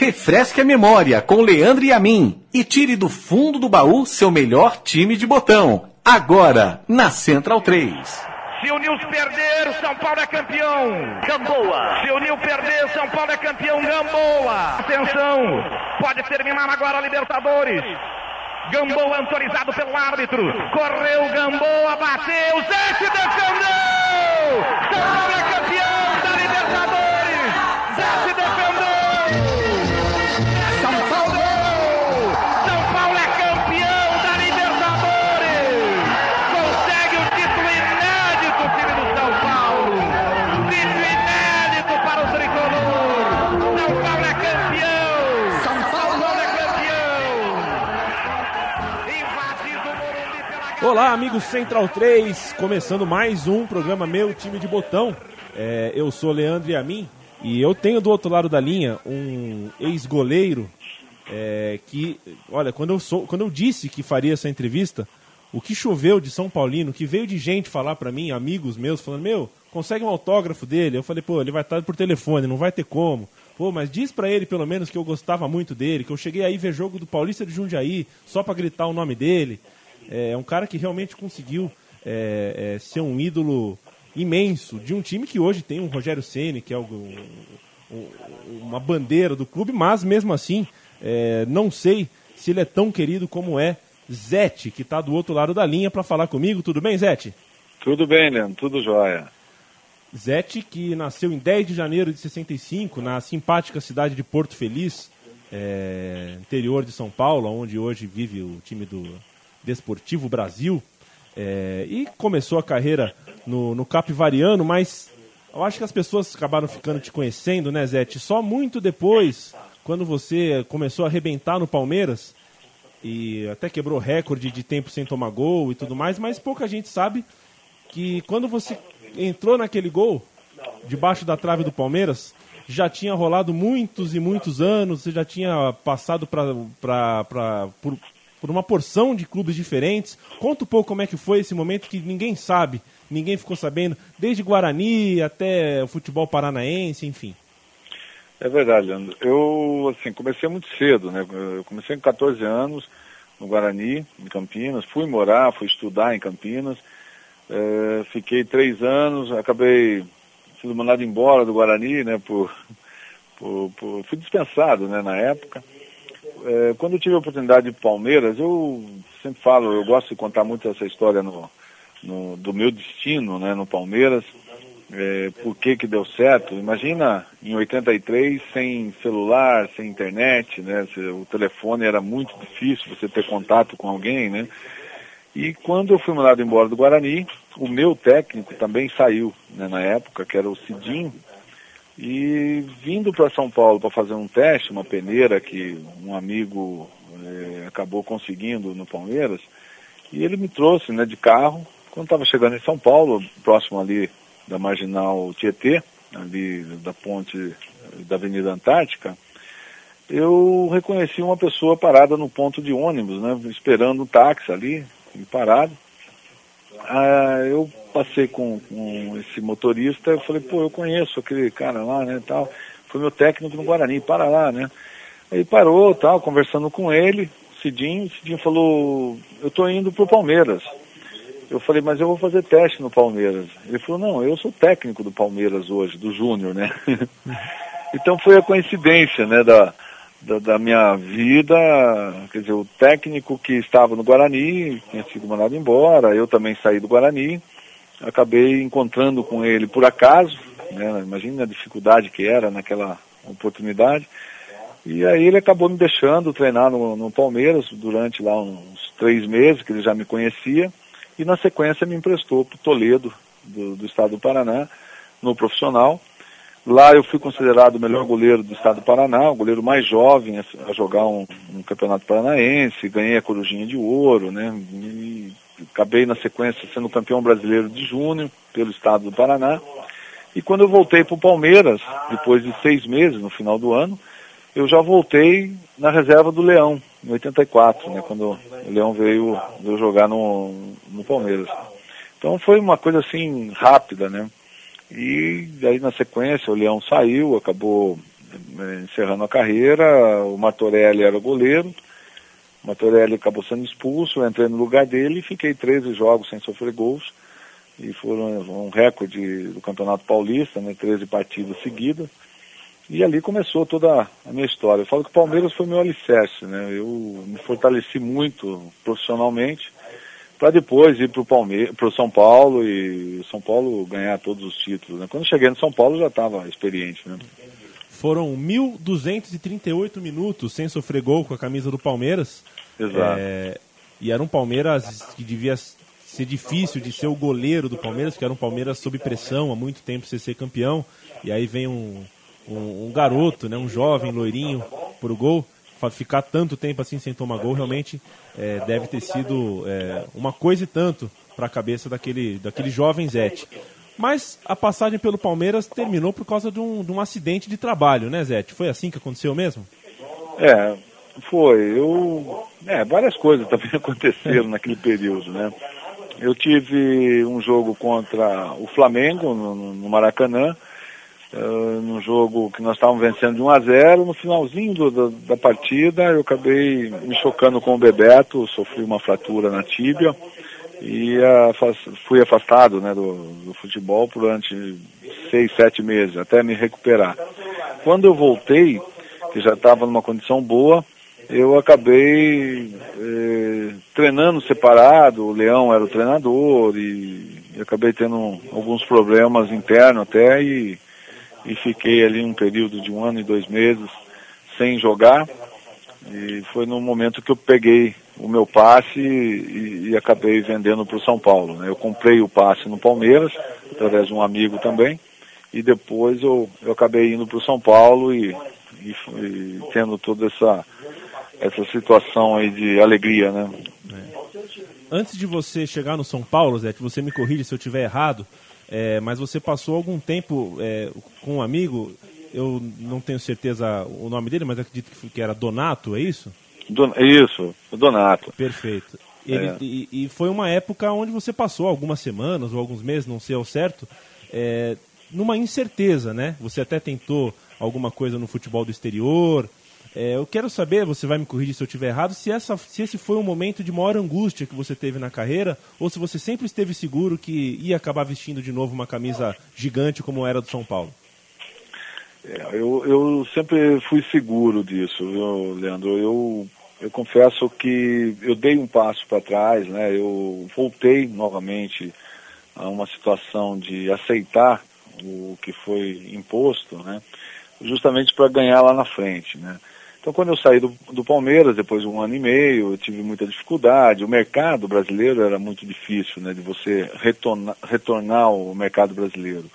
Refresque a memória com Leandro e a mim e tire do fundo do baú seu melhor time de botão. Agora, na Central 3. Se o Nils perder, São Paulo é campeão. Gamboa. Se o Nils perder, São Paulo é campeão. Gamboa. Atenção. Pode terminar agora a Libertadores. Gamboa autorizado pelo árbitro. Correu Gamboa, bateu. Zé se defendeu. São Paulo é campeão Olá, amigos Central 3, começando mais um programa Meu Time de Botão. É, eu sou Leandro a mim, e eu tenho do outro lado da linha um ex-goleiro é, que, olha, quando eu, sou, quando eu disse que faria essa entrevista, o que choveu de São Paulino, que veio de gente falar pra mim, amigos meus, falando, meu, consegue um autógrafo dele? Eu falei, pô, ele vai estar por telefone, não vai ter como. Pô, mas diz pra ele pelo menos que eu gostava muito dele, que eu cheguei aí ver jogo do Paulista de Jundiaí só pra gritar o nome dele. É um cara que realmente conseguiu é, é, ser um ídolo imenso de um time que hoje tem um Rogério Ceni, que é o- o- uma bandeira do clube, mas mesmo assim é, não sei se ele é tão querido como é Zete, que está do outro lado da linha para falar comigo. Tudo bem, Zete? Tudo bem, Leandro, tudo jóia. Zete, que nasceu em 10 de janeiro de 65, na simpática cidade de Porto Feliz, é, interior de São Paulo, onde hoje vive o time do Desportivo Brasil. É, e começou a carreira no, no Capivariano, mas eu acho que as pessoas acabaram ficando te conhecendo, né, Zete? Só muito depois, quando você começou a arrebentar no Palmeiras, e até quebrou recorde de tempo sem tomar gol e tudo mais, mas pouca gente sabe que quando você entrou naquele gol, debaixo da trave do Palmeiras, já tinha rolado muitos e muitos anos, você já tinha passado pra, pra, pra, por, por uma porção de clubes diferentes. Conta um pouco como é que foi esse momento que ninguém sabe, ninguém ficou sabendo, desde Guarani até o futebol paranaense, enfim. É verdade, Leandro. Eu, assim, comecei muito cedo, né? Eu comecei com 14 anos no Guarani, em Campinas. Fui morar, fui estudar em Campinas. É, fiquei três anos, acabei sendo mandado embora do Guarani, né? Por, por, por- fui dispensado, né? Na época. É, quando eu tive a oportunidade de Palmeiras, eu sempre falo, eu gosto de contar muito essa história no, no- do meu destino, né? No Palmeiras é, por que que deu certo. Imagina em 83 sem celular, sem internet, né? O telefone era muito difícil você ter contato com alguém, né? E quando eu fui mandado embora do Guarani, o meu técnico também saiu, né, na época, que era o Cidinho, e vindo para São Paulo para fazer um teste, uma peneira que um amigo eh, acabou conseguindo no Palmeiras, e ele me trouxe né, de carro, quando estava chegando em São Paulo, próximo ali da Marginal Tietê, ali da ponte da Avenida Antártica, eu reconheci uma pessoa parada no ponto de ônibus, né, esperando um táxi ali, parado. Ah, eu passei com, com esse motorista, eu falei, pô, eu conheço aquele cara lá, né, tal. Foi meu técnico no Guarani, para lá, né. Aí parou, tal, conversando com ele, Cidinho, Cidinho falou, eu tô indo pro Palmeiras. Eu falei, mas eu vou fazer teste no Palmeiras. Ele falou, não, eu sou técnico do Palmeiras hoje, do Júnior, né? então foi a coincidência, né, da, da, da minha vida, quer dizer, o técnico que estava no Guarani tinha sido mandado embora, eu também saí do Guarani, acabei encontrando com ele por acaso, né, imagina a dificuldade que era naquela oportunidade, e aí ele acabou me deixando treinar no, no Palmeiras durante lá uns três meses, que ele já me conhecia, e na sequência me emprestou para o Toledo, do, do estado do Paraná, no profissional. Lá eu fui considerado o melhor goleiro do estado do Paraná, o goleiro mais jovem a, jogar um, um, campeonato paranaense, ganhei a corujinha de ouro, né? E acabei na sequência sendo campeão brasileiro de junho pelo estado do Paraná. E quando eu voltei para o Palmeiras, depois de seis meses, no final do ano, eu já voltei na reserva do Leão, em 84, né, quando o Leão veio, veio jogar no, no Palmeiras. Então foi uma coisa assim rápida, né? E aí na sequência o Leão saiu, acabou eh, encerrando a carreira, o Martorelli era o goleiro, o Martorelli acabou sendo expulso, eu entrei no lugar dele e fiquei 13 jogos sem sofrer gols, e foram um recorde do Campeonato Paulista, né, 13 partidas seguidas, e ali começou toda a minha história. Eu falo que o Palmeiras foi meu alicerce, né, eu me fortaleci muito profissionalmente, para depois ir para o Palmeiras, para o São Paulo e São Paulo ganhar todos os títulos. Né? Quando cheguei no São Paulo já estava experiente. Né? Foram 1.238 minutos sem sofrer gol com a camisa do Palmeiras. Exato. É, e era um Palmeiras que devia ser difícil de ser o goleiro do Palmeiras, que era um Palmeiras sob pressão há muito tempo sem ser campeão. E aí vem um, um, um garoto, né, um jovem loirinho para o gol ficar tanto tempo assim sem tomar gol realmente é, deve ter sido é, uma coisa e tanto para a cabeça daquele, daquele jovem Zete. Mas a passagem pelo Palmeiras terminou por causa de um, de um acidente de trabalho, né, Zete? Foi assim que aconteceu mesmo? É, foi. Eu, é, várias coisas também aconteceram naquele período, né? Eu tive um jogo contra o Flamengo no, no Maracanã, num jogo que nós estávamos vencendo de 1 a 0 no finalzinho do, do, da partida eu acabei me chocando com o Bebeto, sofri uma fratura na tíbia e fui afastado né, do, do futebol durante seis, sete meses, até me recuperar. Quando eu voltei, que já estava numa condição boa, eu acabei eh, treinando separado, o Leão era o treinador e, e acabei tendo alguns problemas internos até e e fiquei ali um período de um ano e dois meses sem jogar. E foi no momento que eu peguei o meu passe e, e acabei vendendo para o São Paulo. Né? Eu comprei o passe no Palmeiras, através de um amigo também, e depois eu, eu acabei indo para o São Paulo e, e, e, tendo toda essa, essa situação aí de alegria. Né? É. Antes de você chegar no São Paulo, Zé, que você me corrija se eu estiver errado, é, mas você passou algum tempo é, com um amigo, eu não tenho certeza o nome dele, mas acredito que era Donato, é isso? Don, isso, Donato. Perfeito. Ele, é. e, e, foi uma época onde você passou algumas semanas ou alguns meses, não sei ao certo, é, numa incerteza, né? Você até tentou alguma coisa no futebol do exterior, é, eu quero saber, você vai me corrigir se eu estiver errado, se, essa, se esse foi um momento de maior angústia que você teve na carreira, ou se você sempre esteve seguro que ia acabar vestindo de novo uma camisa gigante como era do São Paulo. É, eu, eu sempre fui seguro disso, viu, Leandro. Eu, eu confesso que eu dei um passo para trás, né? Eu voltei novamente a uma situação de aceitar o que foi imposto, né? Justamente para ganhar lá na frente, né? Então, quando eu saí do, do, Palmeiras, depois de um ano e meio, eu tive muita dificuldade. O mercado brasileiro era muito difícil, né, de você retornar, retornar ao mercado brasileiro.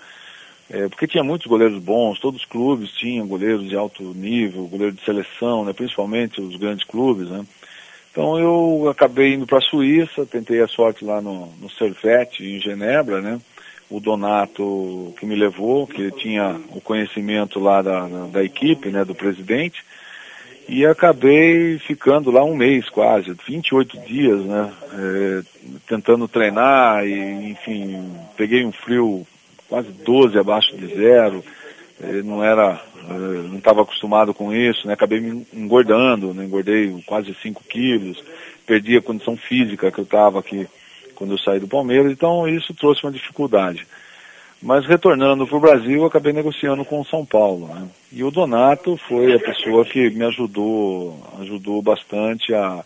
É, porque tinha muitos goleiros bons, todos os clubes tinham goleiros de alto nível, goleiro de seleção, né, principalmente os grandes clubes. Né. Então, eu acabei indo para a Suíça, tentei a sorte lá no, no em Genebra, né. O Donato que me levou, que tinha o conhecimento lá da, da equipe, né, do presidente e acabei ficando lá um mês quase, 28 dias, né, é, tentando treinar e, enfim, peguei um frio quase 12 abaixo de zero, é, não era, é, não estava acostumado com isso, né, acabei me engordando, né, engordei quase 5 quilos, perdi a condição física que eu estava aqui quando eu saí do Palmeiras, então isso trouxe uma dificuldade. Mas retornando para o Brasil, acabei negociando com o São Paulo. Né? E o Donato foi a pessoa que me ajudou, ajudou bastante a,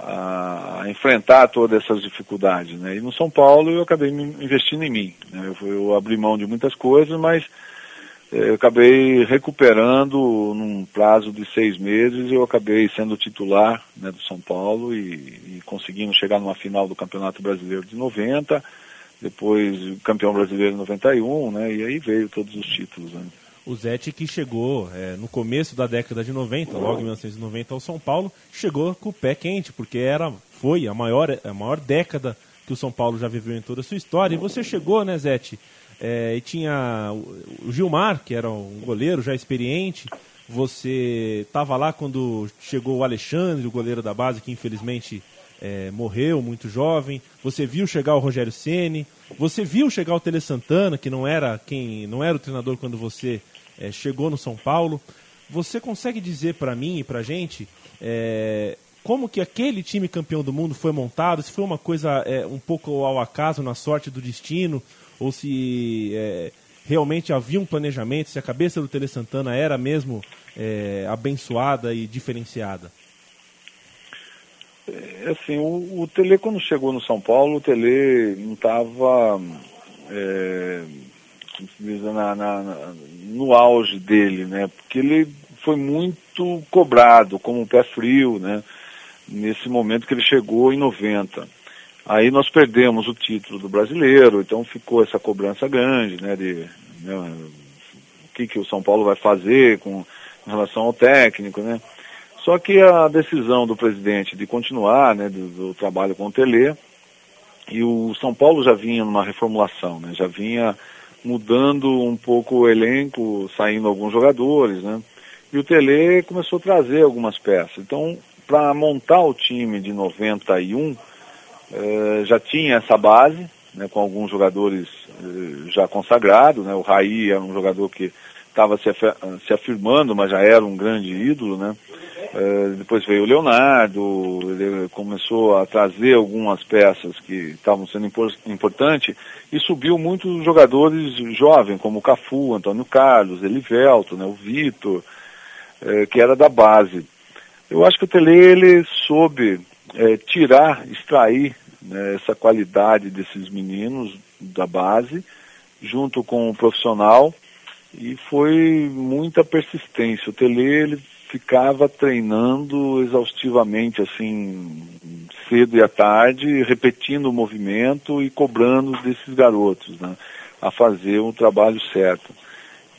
a enfrentar todas essas dificuldades. Né? E no São Paulo eu acabei investindo em mim. Né? Eu, eu abri mão de muitas coisas, mas eh, eu acabei recuperando num prazo de seis meses. Eu acabei sendo titular né, do São Paulo e, e conseguindo chegar numa final do Campeonato Brasileiro de 90 depois campeão brasileiro em 91, né? E aí veio todos os títulos, né? O Zete que chegou é, no começo da década de 90, logo em 1990 ao São Paulo, chegou com o pé quente, porque era, foi a maior, a maior década que o São Paulo já viveu em toda a sua história. E você chegou, né, Zete? É, e tinha o Gilmar, que era um goleiro já experiente. Você estava lá quando chegou o Alexandre, o goleiro da base, que infelizmente é, morreu muito jovem. Você viu chegar o Rogério Ceni. Você viu chegar o Tele Santana, que não era quem não era o treinador quando você é, chegou no São Paulo. Você consegue dizer para mim e para gente é, como que aquele time campeão do mundo foi montado? Se foi uma coisa é, um pouco ao acaso, na sorte do destino, ou se é, realmente havia um planejamento, se a cabeça do Tele Santana era mesmo é, abençoada e diferenciada? É, assim, o, o Tele quando chegou no São Paulo, o Tele não estava é, na, na, no auge dele, né? Porque ele foi muito cobrado, como um pé frio, né? Nesse momento que ele chegou em 90. Aí nós perdemos o título do brasileiro, então ficou essa cobrança grande, né? De né, o que, que o São Paulo vai fazer com em relação ao técnico, né? Só que a decisão do presidente de continuar, né, do, do trabalho com o Tele, e o São Paulo já vinha numa reformulação, né? Já vinha mudando um pouco o elenco, saindo alguns jogadores, né? E o Tele começou a trazer algumas peças. Então, para montar o time de 91, eh, já tinha essa base, né, com alguns jogadores eh, já consagrados, né? O Raí era um jogador que estava se, se, afirmando, mas já era um grande ídolo, né? Uh, depois veio o Leonardo, ele começou a trazer algumas peças que estavam sendo impor importantes e subiu muitos jogadores jovens, como o Cafu, Antônio Carlos, Elivelto, né, o Vitor, uh, que era da base. Eu acho que o Tele ele soube uh, tirar, extrair né, essa qualidade desses meninos da base, junto com o profissional, e foi muita persistência. O Tele ele ficava treinando exaustivamente, assim, cedo e à tarde, repetindo o movimento e cobrando desses garotos, né, a fazer o trabalho certo.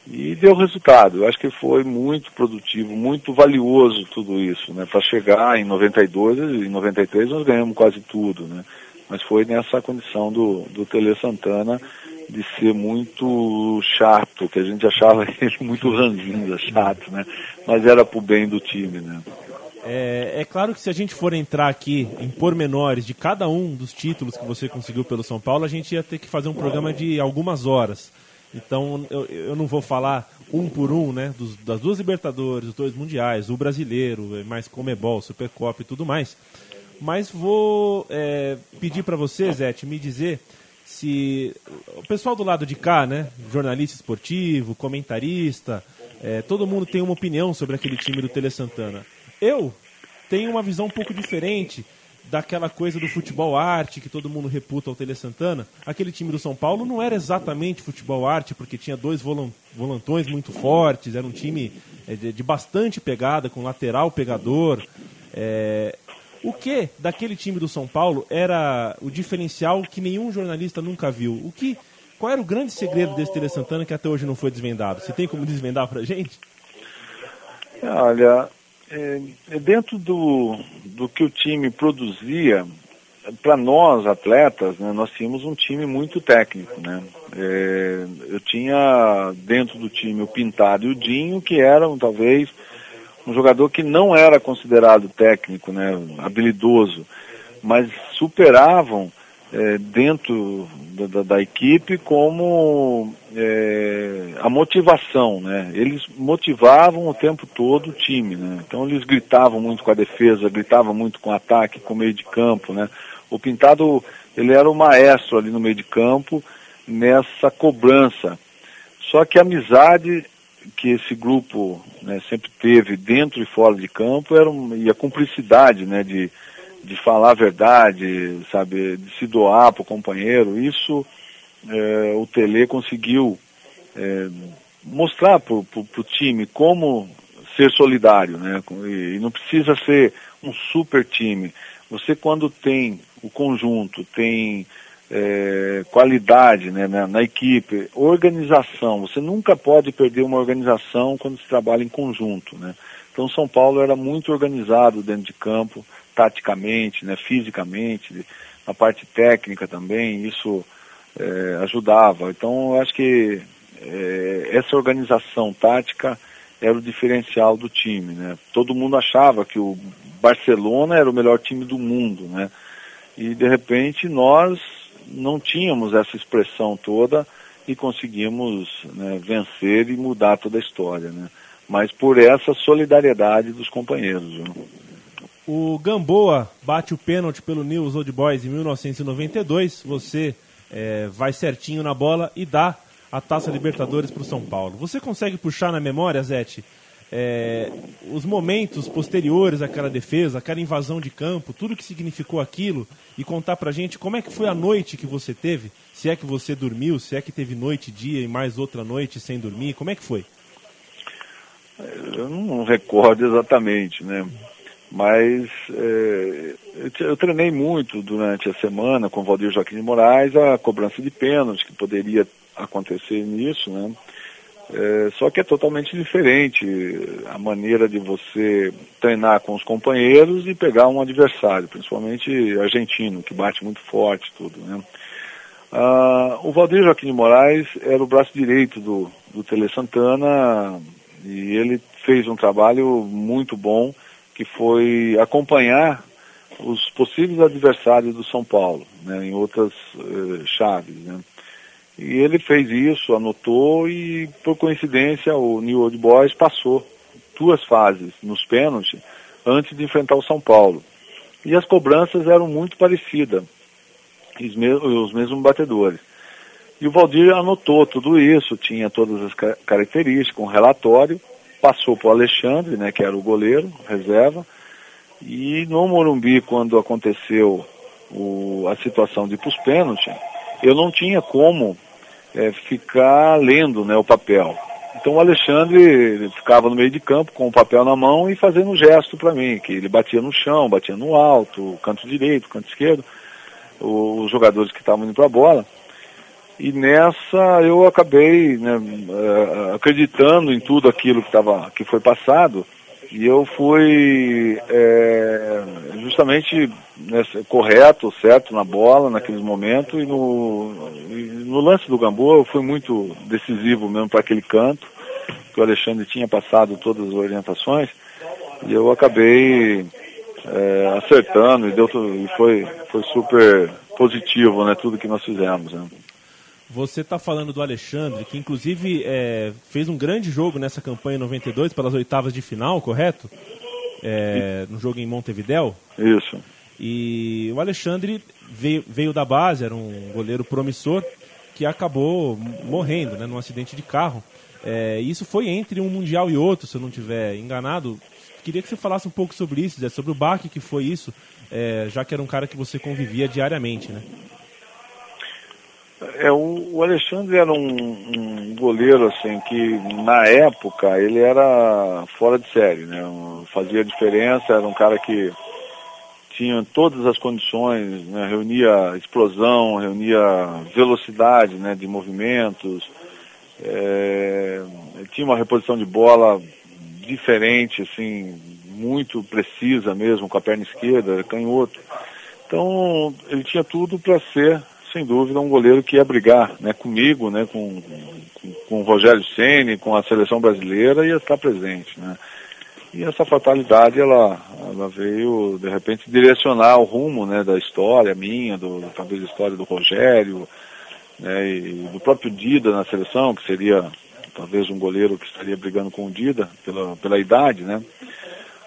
E deu resultado. Eu acho que foi muito produtivo, muito valioso tudo isso, né, para chegar em 92 e em 93 nós ganhamos quase tudo, né. Mas foi nessa condição do, do Tele Santana de ser muito chato, que a gente achava ele muito ranzinza, chato, né? Mas era pro bem do time, né? É, é, claro que se a gente for entrar aqui em pormenores de cada um dos títulos que você conseguiu pelo São Paulo, a gente ia ter que fazer um programa de algumas horas. Então eu, eu não vou falar um por um, né? Dos, das duas Libertadores, dos dois Mundiais, o brasileiro, mais Comebol, Supercopa e tudo mais. Mas vou é, pedir para você, Zé, me dizer se o pessoal do lado de cá, né, jornalista esportivo, comentarista, é, todo mundo tem uma opinião sobre aquele time do Tele Santana. Eu tenho uma visão um pouco diferente daquela coisa do futebol arte que todo mundo reputa ao Tele Santana. Aquele time do São Paulo não era exatamente futebol arte, porque tinha dois volantões muito fortes, era um time é, de, bastante pegada, com lateral pegador. É, o que daquele time do São Paulo era o diferencial que nenhum jornalista nunca viu? O que, qual era o grande segredo desse Tele Santana que até hoje não foi desvendado? Você tem como desvendar pra gente? Olha, é, é dentro do, do que o time produzia, para nós atletas, né, nós tínhamos um time muito técnico, né? É, eu tinha dentro do time o Pintado e o Dinho, que eram talvez um jogador que não era considerado técnico, né, habilidoso, mas superavam é, dentro da, da, da, equipe como é, a motivação, né? Eles motivavam o tempo todo o time, né? Então eles gritavam muito com a defesa, gritavam muito com o ataque, com o meio de campo, né? O Pintado, ele era o maestro ali no meio de campo nessa cobrança. Só que a amizade que esse grupo né, sempre teve dentro e fora de campo era um, e a cumplicidade né, de, de falar a verdade, sabe, de se doar para o companheiro, isso é, o Tele conseguiu é, mostrar para o time como ser solidário, né? E, e não precisa ser um super time. Você quando tem o conjunto, tem é, qualidade né, na, na, equipe, organização. Você nunca pode perder uma organização quando se trabalha em conjunto. Né? Então São Paulo era muito organizado dentro de campo, taticamente, né, fisicamente, na parte técnica também, isso é, ajudava. Então eu acho que é, essa organização tática era o diferencial do time. Né? Todo mundo achava que o Barcelona era o melhor time do mundo, né? E de repente nós não tínhamos essa expressão toda e conseguimos né, vencer e mudar toda a história. Né? mas por essa solidariedade dos companheiros. Viu? O Gamboa bate o pênalti pelo News Old Boys em 1992. Você é, vai certinho na bola e dá a Taça Libertadores para o São Paulo. Você consegue puxar na memória, Zete, é, os momentos posteriores àquela defesa, aquela invasão de campo, tudo que significou aquilo e contar para gente como é que foi a noite que você teve? Se é que você dormiu, se é que teve noite, dia e mais outra noite sem dormir, como é que foi? Eu não recordo exatamente, né? Mas é, eu treinei muito durante a semana com o Valdir Joaquim de Moraes a cobrança de pênalti que poderia acontecer nisso, né? É, só que é totalmente diferente a maneira de você treinar com os companheiros e pegar um adversário, principalmente argentino, que bate muito forte tudo, né? Ah, o Valdir Joaquim de Moraes era o braço direito do, do Tele Santana e ele fez um trabalho muito bom que foi acompanhar os possíveis adversários do São Paulo, né, em outras eh, chaves. Né. E ele fez isso, anotou e, por coincidência, o New Old Boys passou duas fases nos pênaltis antes de enfrentar o São Paulo. E as cobranças eram muito parecidas, os mesmos, os mesmos batedores. E o Valdir anotou tudo isso, tinha todas as características, um relatório, passou para o Alexandre, né, que era o goleiro, reserva, e no Morumbi, quando aconteceu o, a situação de ir para os pênaltis, eu não tinha como é, ficar lendo né, o papel. Então o Alexandre ficava no meio de campo com o papel na mão e fazendo um gesto para mim, que ele batia no chão, batia no alto, canto direito, canto esquerdo, os jogadores que estavam indo para a bola. E nessa eu acabei né, eh, acreditando em tudo aquilo que, tava, que foi passado e eu fui é, justamente né, correto, certo na bola naqueles momentos e no, e no lance do Gamboa eu fui muito decisivo mesmo para aquele canto que o Alexandre tinha passado todas as orientações e eu acabei é, acertando e, deu, e foi, foi super positivo né, tudo que nós fizemos. Né. Você está falando do Alexandre, que inclusive é, fez um grande jogo nessa campanha 92 pelas oitavas de final, correto? É, no jogo em Montevidéu. Isso. E o Alexandre veio, veio da base, era um goleiro promissor, que acabou morrendo né, num acidente de carro. É, isso foi entre um Mundial e outro, se eu não estiver enganado. Queria que você falasse um pouco sobre isso, Zé, sobre o baque que foi isso, é, já que era um cara que você convivia diariamente, né? É, o, o Alexandre era um, um, goleiro assim que na época ele era fora de série, né? Fazia diferença, era um cara que tinha todas as condições, né? reunia explosão, reunia velocidade né? de movimentos, é, tinha uma reposição de bola diferente, assim, muito precisa mesmo, com a perna esquerda, canhoto. Então ele tinha tudo para ser sem dúvida, um goleiro que ia brigar né, comigo, né, com, com, com o Rogério Ceni, com a seleção brasileira, ia estar presente. Né. E essa fatalidade, ela, ela veio, de repente, direcionar o rumo né, da história minha, do, talvez a história do Rogério, né, e do próprio Dida na seleção, que seria talvez um goleiro que estaria brigando com o Dida pela, pela idade, né?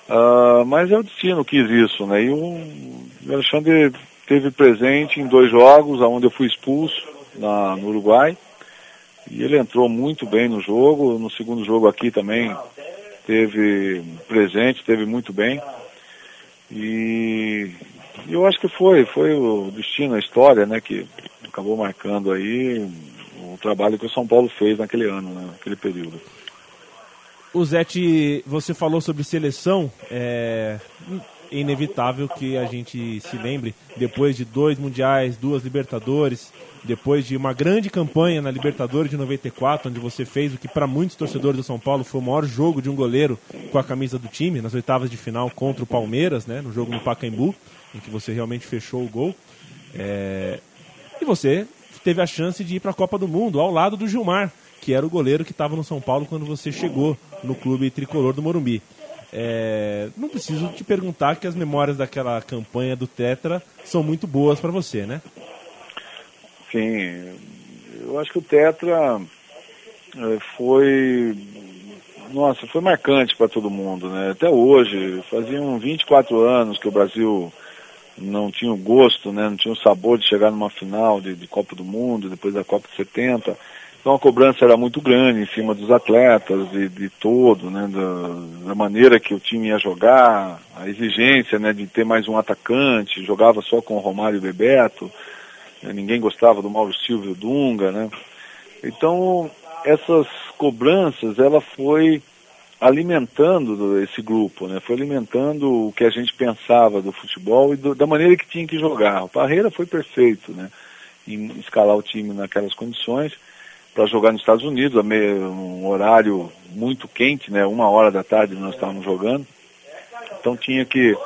Uh, mas é o destino que quis isso, né? E o Alexandre teve presente em dois jogos, onde eu fui expulso na, no Uruguai. E ele entrou muito bem no jogo. No segundo jogo aqui também teve presente, teve muito bem. E, eu acho que foi, foi o destino, a história, né, que acabou marcando aí o trabalho que o São Paulo fez naquele ano, né, naquele período. O Zete, você falou sobre seleção. É, é inevitável que a gente se lembre, depois de dois mundiais, duas Libertadores, depois de uma grande campanha na Libertadores de 94, onde você fez o que para muitos torcedores do São Paulo foi o maior jogo de um goleiro com a camisa do time, nas oitavas de final contra o Palmeiras, né, no jogo no Pacaembu, em que você realmente fechou o gol. É... E você teve a chance de ir para a Copa do Mundo ao lado do Gilmar, que era o goleiro que estava no São Paulo quando você chegou no clube tricolor do Morumbi. É, não preciso te perguntar que as memórias daquela campanha do Tetra são muito boas para você, né? Sim, eu acho que o Tetra é, foi nossa, foi marcante para todo mundo, né? Até hoje, faziam 24 anos que o Brasil não tinha o gosto, né? Não tinha o sabor de chegar numa final de, de Copa do Mundo, depois da Copa de 70. Então a cobrança era muito grande em cima dos atletas, de, de todo, né? Da, da, maneira que o time ia jogar, a exigência, né? De ter mais um atacante, jogava só com o Romário e o Bebeto, né? ninguém gostava do Mauro Silvio Dunga, né? Então essas cobranças, ela foi alimentando esse grupo, né? Foi alimentando o que a gente pensava do futebol e do, da maneira que tinha que jogar. O Parreira foi perfeito, né? Em escalar o time naquelas condições para jogar nos Estados Unidos, um horário muito quente, né? Uma hora da tarde nós estávamos jogando, então tinha que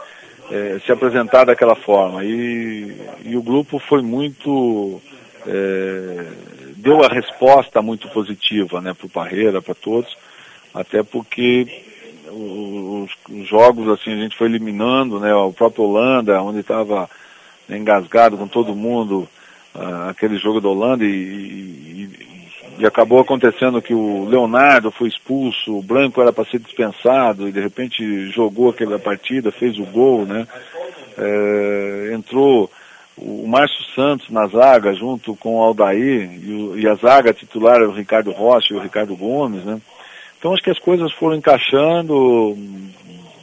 é, se apresentar daquela forma e, e o grupo foi muito é, deu a resposta muito positiva, né? Para o Parreira, para todos até porque os, os, jogos assim a gente foi eliminando, né? O próprio Holanda, onde estava engasgado com todo mundo, uh, aquele jogo da Holanda e, e, acabou acontecendo que o Leonardo foi expulso, o Branco era para ser dispensado e de repente jogou aquela partida, fez o gol, né? É, entrou o Márcio Santos na zaga junto com o Aldair e, o, e a zaga titular era o Ricardo Rocha e o Ricardo Gomes, né? Então acho que as coisas foram encaixando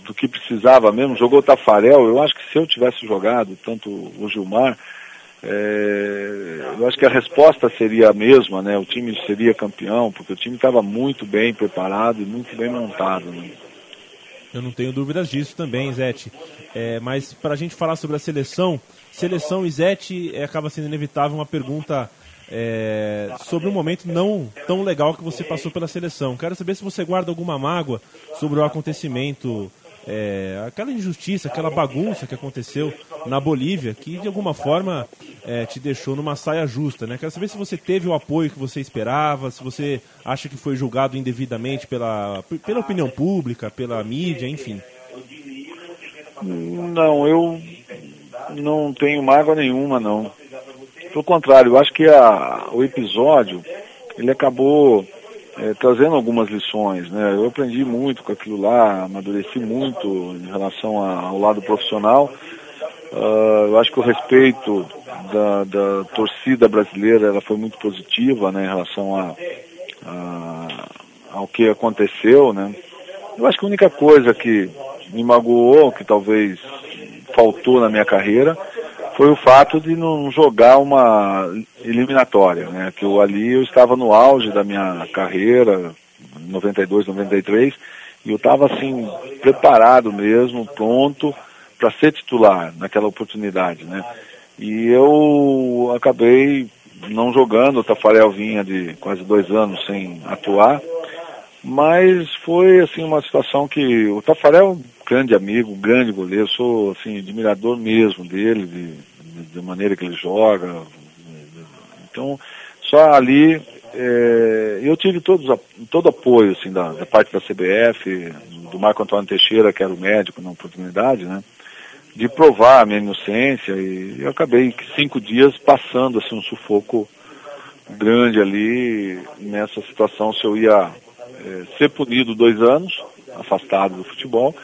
do que precisava mesmo. Jogou o Tafarel, eu acho que se eu tivesse jogado, tanto o Gilmar, é, eu acho que a resposta seria a mesma, né? O time seria campeão, porque o time estava muito bem preparado e muito bem montado. Né? Eu não tenho dúvidas disso também, Zete. É, mas para a gente falar sobre a seleção, seleção e Zete é, acaba sendo inevitável uma pergunta é, sobre um momento não tão legal que você passou pela seleção. Quero saber se você guarda alguma mágoa sobre o acontecimento, é, aquela injustiça, aquela bagunça que aconteceu na Bolívia, que de alguma forma é, te deixou numa saia justa. Né? Quero saber se você teve o apoio que você esperava, se você acha que foi julgado indevidamente pela, pela opinião pública, pela mídia, enfim. Não, eu não tenho mágoa nenhuma, não. Pelo contrário, eu acho que a, o episódio ele acabou é, trazendo algumas lições, né? Eu aprendi muito com aquilo lá, amadureci muito em relação ao lado profissional. Uh, eu acho que o respeito da, da, torcida brasileira ela foi muito positiva, né, em relação a, a, ao que aconteceu, né? Eu acho que a única coisa que me magoou, que talvez faltou na minha carreira, foi o fato de não jogar uma eliminatória, né? Que eu ali eu estava no auge da minha carreira, 92, 93, e eu estava assim preparado mesmo, pronto para ser titular naquela oportunidade, né? E eu acabei não jogando, o Tafarel vinha de quase dois anos sem atuar, mas foi assim uma situação que o Tafarel é um grande amigo, um grande goleiro, sou assim admirador mesmo dele, de, de, de maneira que ele joga. Então, só ali é, eu tive todos, todo apoio assim, da, da, parte da CBF, do Marco Antônio Teixeira, que era o médico na oportunidade, né? De provar a minha inocência e eu acabei cinco dias passando assim, um sufoco grande ali nessa situação se eu ia ser punido dois anos, afastado do futebol,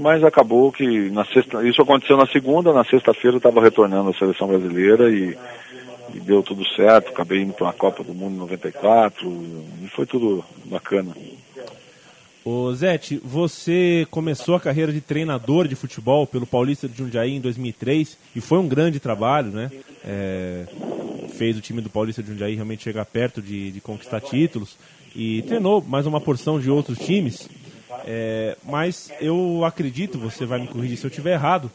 mas acabou que na sexta, isso aconteceu na segunda, na sexta-feira eu estava retornando à seleção brasileira e, e, deu tudo certo, acabei indo para a Copa do Mundo em 94 e foi tudo bacana. Ô Zete, você começou a carreira de treinador de futebol pelo Paulista de Jundiaí em 2003 e foi um grande trabalho, né? É, fez o time do Paulista de Jundiaí realmente chegar perto de, de conquistar títulos e treinou mais uma porção de outros times. É, mas eu acredito, você vai me corrigir se eu estiver errado,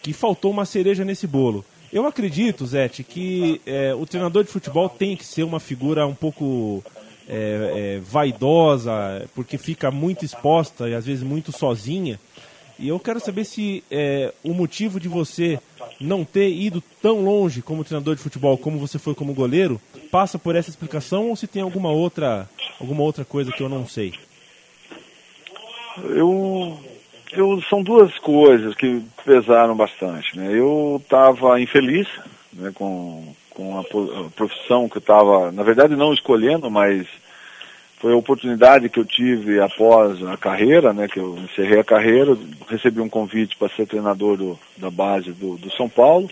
que faltou uma cereja nesse bolo. Eu acredito, Zete, que é, o treinador de futebol tem que ser uma figura um pouco é, é, vaidosa, porque fica muito exposta e às vezes muito sozinha. E eu quero saber se é, o motivo de você não ter ido tão longe como treinador de futebol como você foi como goleiro passa por essa explicação ou se tem alguma outra, alguma outra coisa que eu não sei. Eu, eu são duas coisas que pesaram bastante. Né? Eu estava infeliz né, com, com a, profissão que eu estava, na verdade não escolhendo, mas foi a oportunidade que eu tive após a carreira, né, que eu encerrei a carreira, recebi um convite para ser treinador do, da base do, do, São Paulo.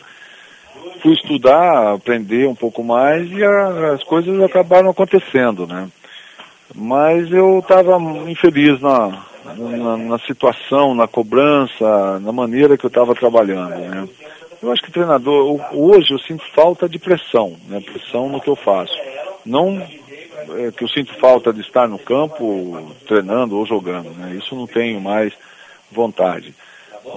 Fui estudar, aprender um pouco mais e a, as coisas acabaram acontecendo, né. Mas eu estava infeliz na, na, na, situação, na cobrança, na maneira que eu estava trabalhando, né. Eu acho que treinador, hoje eu sinto falta de pressão, né, pressão no que eu faço. Não é, que eu sinto falta de estar no campo treinando ou jogando, né? Isso não tenho mais vontade.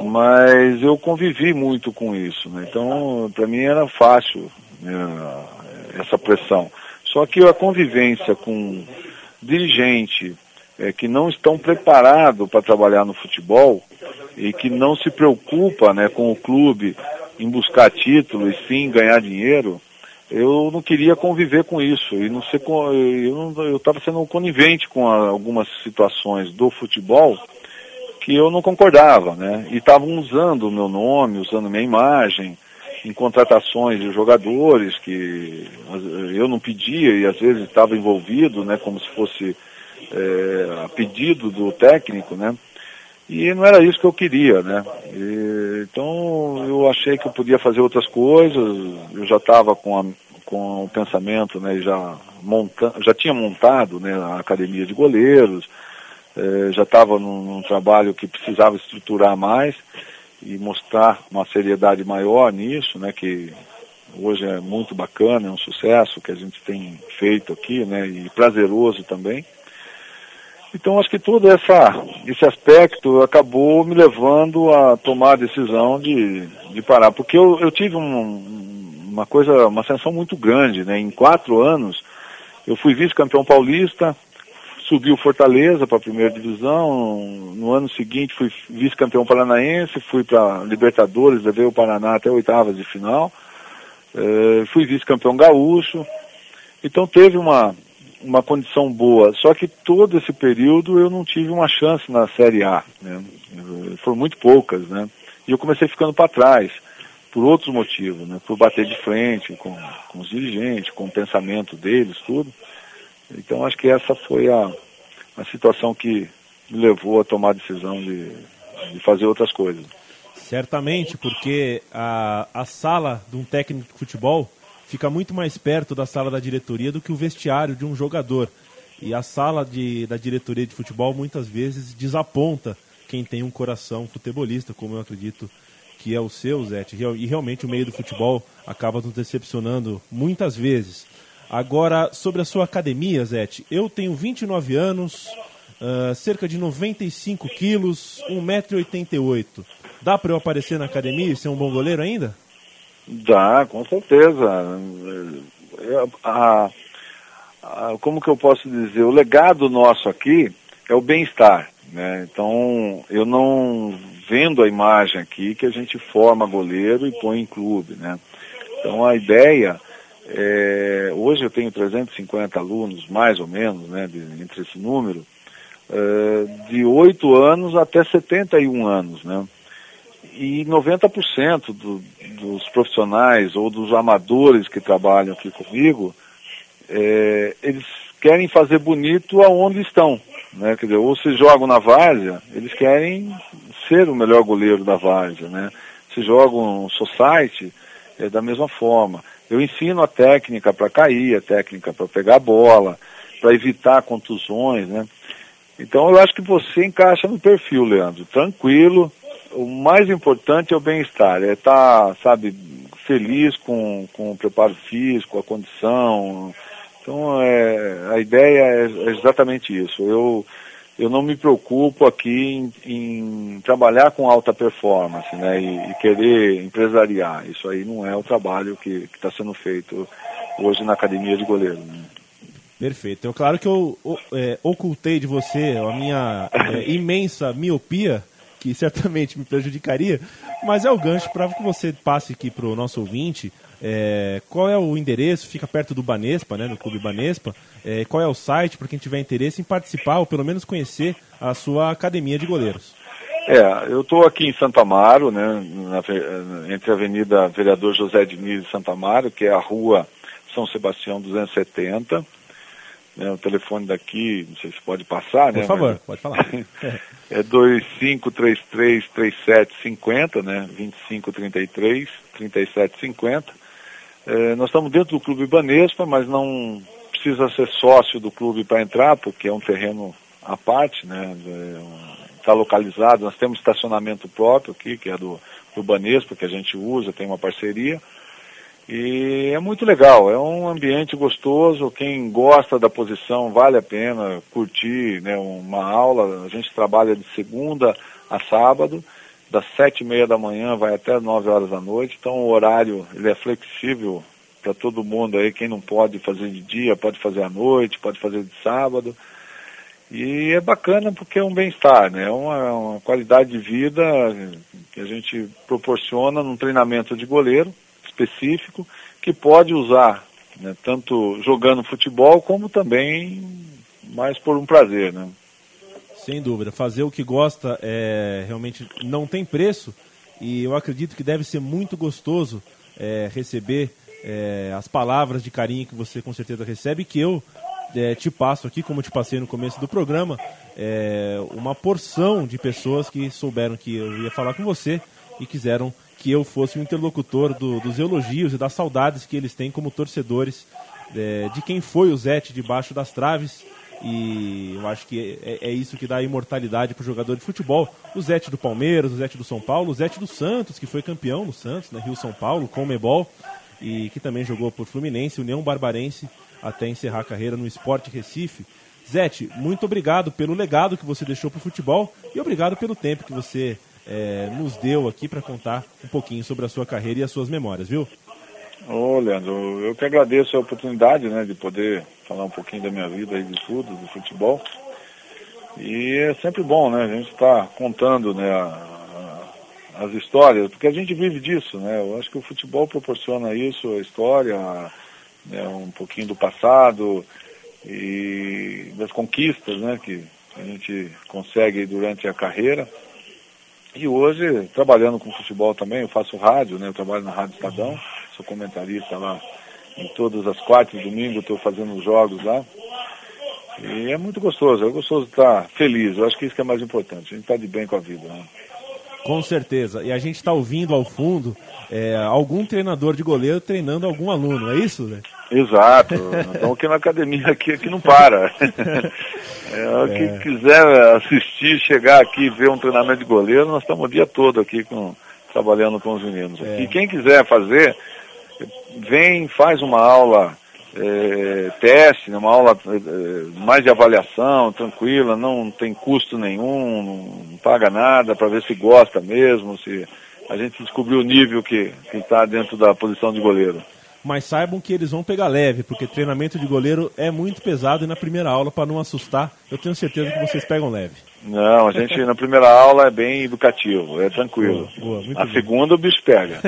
Mas eu convivi muito com isso, né? Então, para mim era fácil né, essa pressão. Só que a convivência com dirigente é, que não estão preparados para trabalhar no futebol e que não se preocupa né, com o clube em buscar título e sim ganhar dinheiro, eu não queria conviver com isso e não ser eu estava sendo conivente com a, algumas situações do futebol que eu não concordava, né? E estavam usando o meu nome, usando minha imagem em contratações de jogadores que eu não pedia e às vezes estava envolvido, né? Como se fosse é, a pedido do técnico, né? E não era isso que eu queria, né? E, então eu achei que eu podia fazer outras coisas, eu já estava com, com o pensamento, né, já, monta, já tinha montado né, a academia de goleiros, eh, já estava num, num, trabalho que precisava estruturar mais e mostrar uma seriedade maior nisso, né, que hoje é muito bacana, é um sucesso que a gente tem feito aqui, né, e prazeroso também. Então acho que todo essa, esse aspecto acabou me levando a tomar a decisão de, de parar, porque eu, eu tive um, uma coisa, uma ascensão muito grande, né? Em quatro anos eu fui vice-campeão paulista, subi o Fortaleza para a primeira divisão, no ano seguinte fui vice-campeão paranaense, fui para Libertadores, levei o Paraná até oitavas de final, eh, fui vice-campeão gaúcho, então teve uma, uma condição boa. Só que todo esse período eu não tive uma chance na Série A. Né? Foram muito poucas, né? E eu comecei ficando para trás, por outros motivos, né? Por bater de frente com, com os dirigentes, com o pensamento deles, tudo. Então acho que essa foi a, a situação que me levou a tomar a decisão de, de fazer outras coisas. Certamente, porque a, a sala de um técnico de futebol fica muito mais perto da sala da diretoria do que o vestiário de um jogador. E a sala de, da diretoria de futebol muitas vezes desaponta quem tem um coração futebolista, como eu acredito que é o seu, Zé. E realmente o meio do futebol acaba nos decepcionando muitas vezes. Agora, sobre a sua academia, Zete, eu tenho 29 anos, uh, cerca de 95 quilos, 1,88m. Dá para eu aparecer na academia e ser um bom goleiro ainda? Dá, com certeza. A, a, como que eu posso dizer? O legado nosso aqui é o bem-estar. Né? Então, eu não vendo a imagem aqui que a gente forma goleiro e põe em clube. Né? Então, a ideia é, hoje eu tenho 350 alunos, mais ou menos, né, de, entre esse número, é, de 8 anos até 71 anos, né? e 90% do, dos profissionais ou dos amadores que trabalham aqui comigo, é, eles querem fazer bonito aonde estão. Né? Quer dizer, ou se jogam na várzea, eles querem ser o melhor goleiro da várzea. Né? Se jogam society, é da mesma forma. Eu ensino a técnica para cair, a técnica para pegar a bola, para evitar contusões, né? Então eu acho que você encaixa no perfil, Leandro. Tranquilo, o mais importante é o bem-estar, é estar, tá, sabe, feliz com, com o preparo físico, a condição. Então, é, a ideia é, é exatamente isso. Eu, eu não me preocupo aqui em, em trabalhar com alta performance, né, e, e, querer empresariar. Isso aí não é o trabalho que está sendo feito hoje na academia de goleiro. Né? Perfeito. Então, claro que eu é, ocultei de você a minha é, imensa miopia que certamente me prejudicaria, mas é o gancho para que você passe aqui para o nosso ouvinte. É, qual é o endereço? Fica perto do Banespa, né, no Clube Banespa. É, qual é o site para quem tiver interesse em participar ou pelo menos conhecer a sua academia de goleiros? É, eu estou aqui em Santa Amaro, né, na, entre a Avenida Vereador José Diniz e Santa Amaro, que é a rua São Sebastião 270. Né, o telefone daqui, não sei se pode passar, Por né? favor, mas- pode falar. É 2533-3750, né? 2533-3750. É, nós estamos dentro do Clube Banespa, mas não precisa ser sócio do clube para entrar, porque é um terreno à parte, né? Está localizado, nós temos estacionamento próprio aqui, que é do, do Banespa, que a gente usa, tem uma parceria. E é muito legal, é um ambiente gostoso, quem gosta da posição vale a pena curtir né, uma aula, a gente trabalha de segunda a sábado, das sete e meia da manhã vai até nove horas da noite, então o horário ele é flexível para todo mundo aí, quem não pode fazer de dia, pode fazer à noite, pode fazer de sábado. E é bacana porque é um bem-estar, né? É uma, uma qualidade de vida que a gente proporciona num treinamento de goleiro específico que pode usar né, tanto jogando futebol como também mais por um prazer, né? Sem dúvida. Fazer o que gosta é, realmente não tem preço e eu acredito que deve ser muito gostoso é, receber é, as palavras de carinho que você com certeza recebe que eu é, te passo aqui, como te passei no começo do programa, é, uma porção de pessoas que souberam que eu ia falar com você e quiseram que eu fosse o interlocutor do- dos elogios e das saudades que eles têm como torcedores é, de quem foi o Zete debaixo das traves. E eu acho que é, é isso que dá imortalidade para o jogador de futebol. O Zete do Palmeiras, o Zete do São Paulo, o Zete do Santos, que foi campeão no Santos, né, Rio São Paulo, com o Mebol, e que também jogou por Fluminense, União Barbarense, até encerrar a carreira no Esporte Recife. Zete, muito obrigado pelo legado que você deixou para o futebol e obrigado pelo tempo que você é, nos deu aqui para contar um pouquinho sobre a sua carreira e as suas memórias, viu? Ô, Leandro, eu que agradeço a oportunidade, né, de poder falar um pouquinho da minha vida e de tudo, do futebol. E é sempre bom, né, a gente está contando, né, a- a- as histórias, porque a gente vive disso, né, eu acho que o futebol proporciona isso, a história, né, um pouquinho do passado e das conquistas, né, que a gente consegue durante a carreira. E hoje, trabalhando com futebol também, eu faço rádio, né? Eu trabalho na Rádio Estadão, sou comentarista lá em todas as quartas, domingo, estou fazendo os jogos lá. E é muito gostoso, é gostoso estar feliz, eu acho que isso que é mais importante, a gente está de bem com a vida, né? Com certeza. E a gente está ouvindo ao fundo é, algum treinador de goleiro treinando algum aluno, é isso, né? Exato, estamos aqui na academia aqui, que não para. É, o que quiser assistir, chegar aqui e ver um treinamento de goleiro, nós estamos o dia todo aqui com, trabalhando com os meninos. É. E quem quiser fazer, vem, faz uma aula é, teste, né, uma aula é, mais de avaliação, tranquila, não tem custo nenhum, não paga nada para ver se gosta mesmo, se a gente descobriu o nível que está dentro da posição de goleiro. Mas saibam que eles vão pegar leve, porque treinamento de goleiro é muito pesado e na primeira aula, para não assustar, eu tenho certeza que vocês pegam leve. Não, a gente na primeira aula é bem educativo, é tranquilo. Boa, boa, a bem. segunda o bicho pega.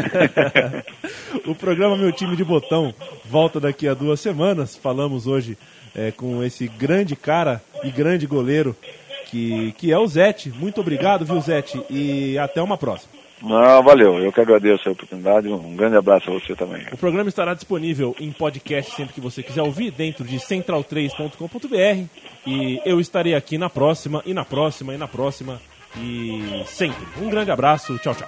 o programa Meu Time de Botão volta daqui a duas semanas. Falamos hoje é, com esse grande cara e grande goleiro que, que é o Zete. Muito obrigado, viu, Zete? E até uma próxima. Não, valeu, eu que agradeço a oportunidade, um grande abraço a você também. O programa estará disponível em podcast sempre que você quiser ouvir, dentro de central3.com.br. E eu estarei aqui na próxima, e na próxima, e na próxima, e sempre. Um grande abraço, tchau, tchau.